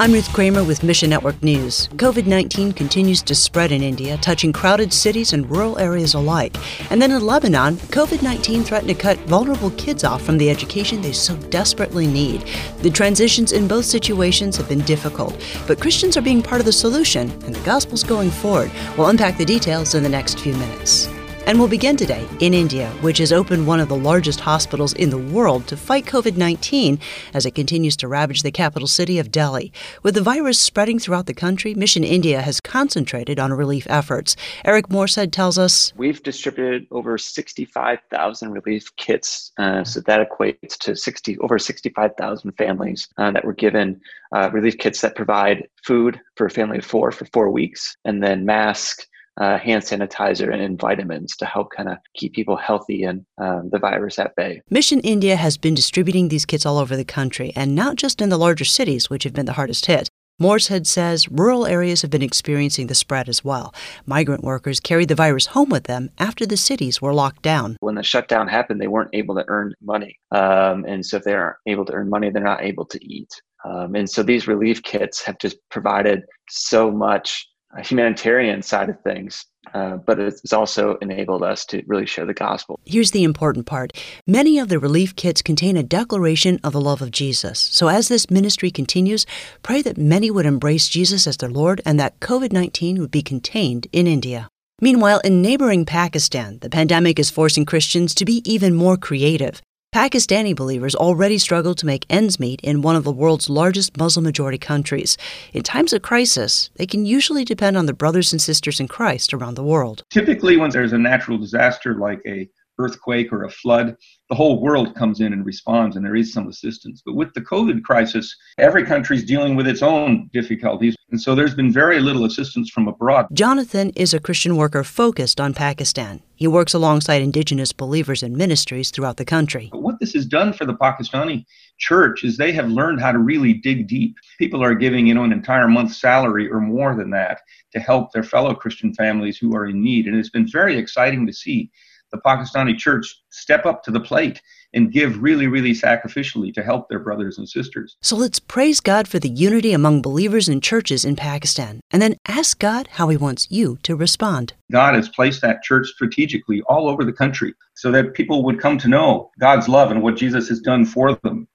I'm Ruth Kramer with Mission Network News. COVID 19 continues to spread in India, touching crowded cities and rural areas alike. And then in Lebanon, COVID 19 threatened to cut vulnerable kids off from the education they so desperately need. The transitions in both situations have been difficult, but Christians are being part of the solution, and the gospel's going forward. We'll unpack the details in the next few minutes. And we'll begin today in India, which has opened one of the largest hospitals in the world to fight COVID 19 as it continues to ravage the capital city of Delhi. With the virus spreading throughout the country, Mission India has concentrated on relief efforts. Eric Morshead tells us We've distributed over 65,000 relief kits. Uh, so that equates to 60 over 65,000 families uh, that were given uh, relief kits that provide food for a family of four for four weeks, and then masks uh, hand sanitizer and vitamins to help kind of keep people healthy and um, the virus at bay. Mission India has been distributing these kits all over the country, and not just in the larger cities, which have been the hardest hit. Morshead says rural areas have been experiencing the spread as well. Migrant workers carried the virus home with them after the cities were locked down. When the shutdown happened, they weren't able to earn money. Um, and so if they aren't able to earn money, they're not able to eat. Um, and so these relief kits have just provided so much humanitarian side of things, uh, but it's also enabled us to really share the gospel. Here's the important part many of the relief kits contain a declaration of the love of Jesus. So, as this ministry continues, pray that many would embrace Jesus as their Lord and that COVID 19 would be contained in India. Meanwhile, in neighboring Pakistan, the pandemic is forcing Christians to be even more creative. Pakistani believers already struggle to make ends meet in one of the world's largest Muslim majority countries. In times of crisis, they can usually depend on their brothers and sisters in Christ around the world. Typically, when there's a natural disaster like a earthquake or a flood, the whole world comes in and responds, and there is some assistance. But with the COVID crisis, every country is dealing with its own difficulties, and so there's been very little assistance from abroad. Jonathan is a Christian worker focused on Pakistan. He works alongside indigenous believers and ministries throughout the country. But what this has done for the Pakistani church is they have learned how to really dig deep. People are giving, you know, an entire month's salary or more than that to help their fellow Christian families who are in need. And it's been very exciting to see the Pakistani church step up to the plate and give really, really sacrificially to help their brothers and sisters. So let's praise God for the unity among believers and churches in Pakistan, and then ask God how He wants you to respond. God has placed that church strategically all over the country so that people would come to know God's love and what Jesus has done for them.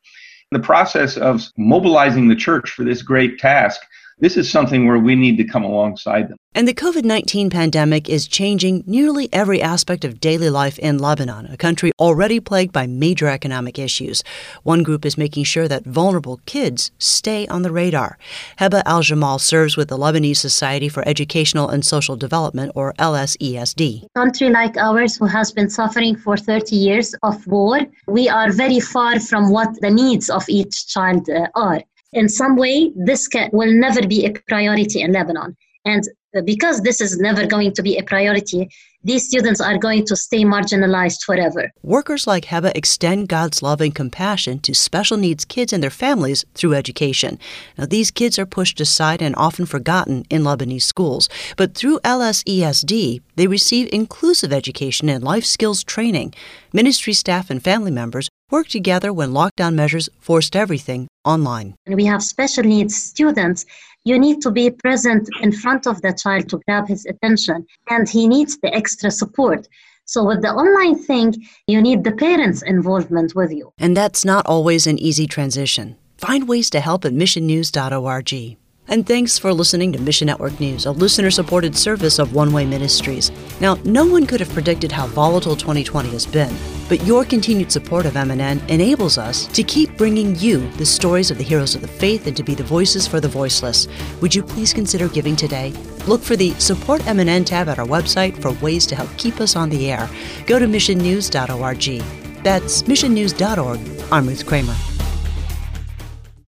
The process of mobilizing the church for this great task this is something where we need to come alongside them. And the COVID 19 pandemic is changing nearly every aspect of daily life in Lebanon, a country already plagued by major economic issues. One group is making sure that vulnerable kids stay on the radar. Hiba Al Jamal serves with the Lebanese Society for Educational and Social Development, or LSESD. A country like ours, who has been suffering for 30 years of war, we are very far from what the needs of each child uh, are in some way, this can, will never be a priority in Lebanon. And because this is never going to be a priority, these students are going to stay marginalized forever. Workers like Hiba extend God's love and compassion to special needs kids and their families through education. Now, these kids are pushed aside and often forgotten in Lebanese schools, but through LSESD, they receive inclusive education and life skills training. Ministry staff and family members work together when lockdown measures forced everything online. And we have special needs students. You need to be present in front of the child to grab his attention, and he needs the extra support. So, with the online thing, you need the parents' involvement with you. And that's not always an easy transition. Find ways to help at missionnews.org. And thanks for listening to Mission Network News, a listener supported service of One Way Ministries. Now, no one could have predicted how volatile 2020 has been, but your continued support of MNN enables us to keep bringing you the stories of the heroes of the faith and to be the voices for the voiceless. Would you please consider giving today? Look for the Support MNN tab at our website for ways to help keep us on the air. Go to missionnews.org. That's missionnews.org. I'm Ruth Kramer.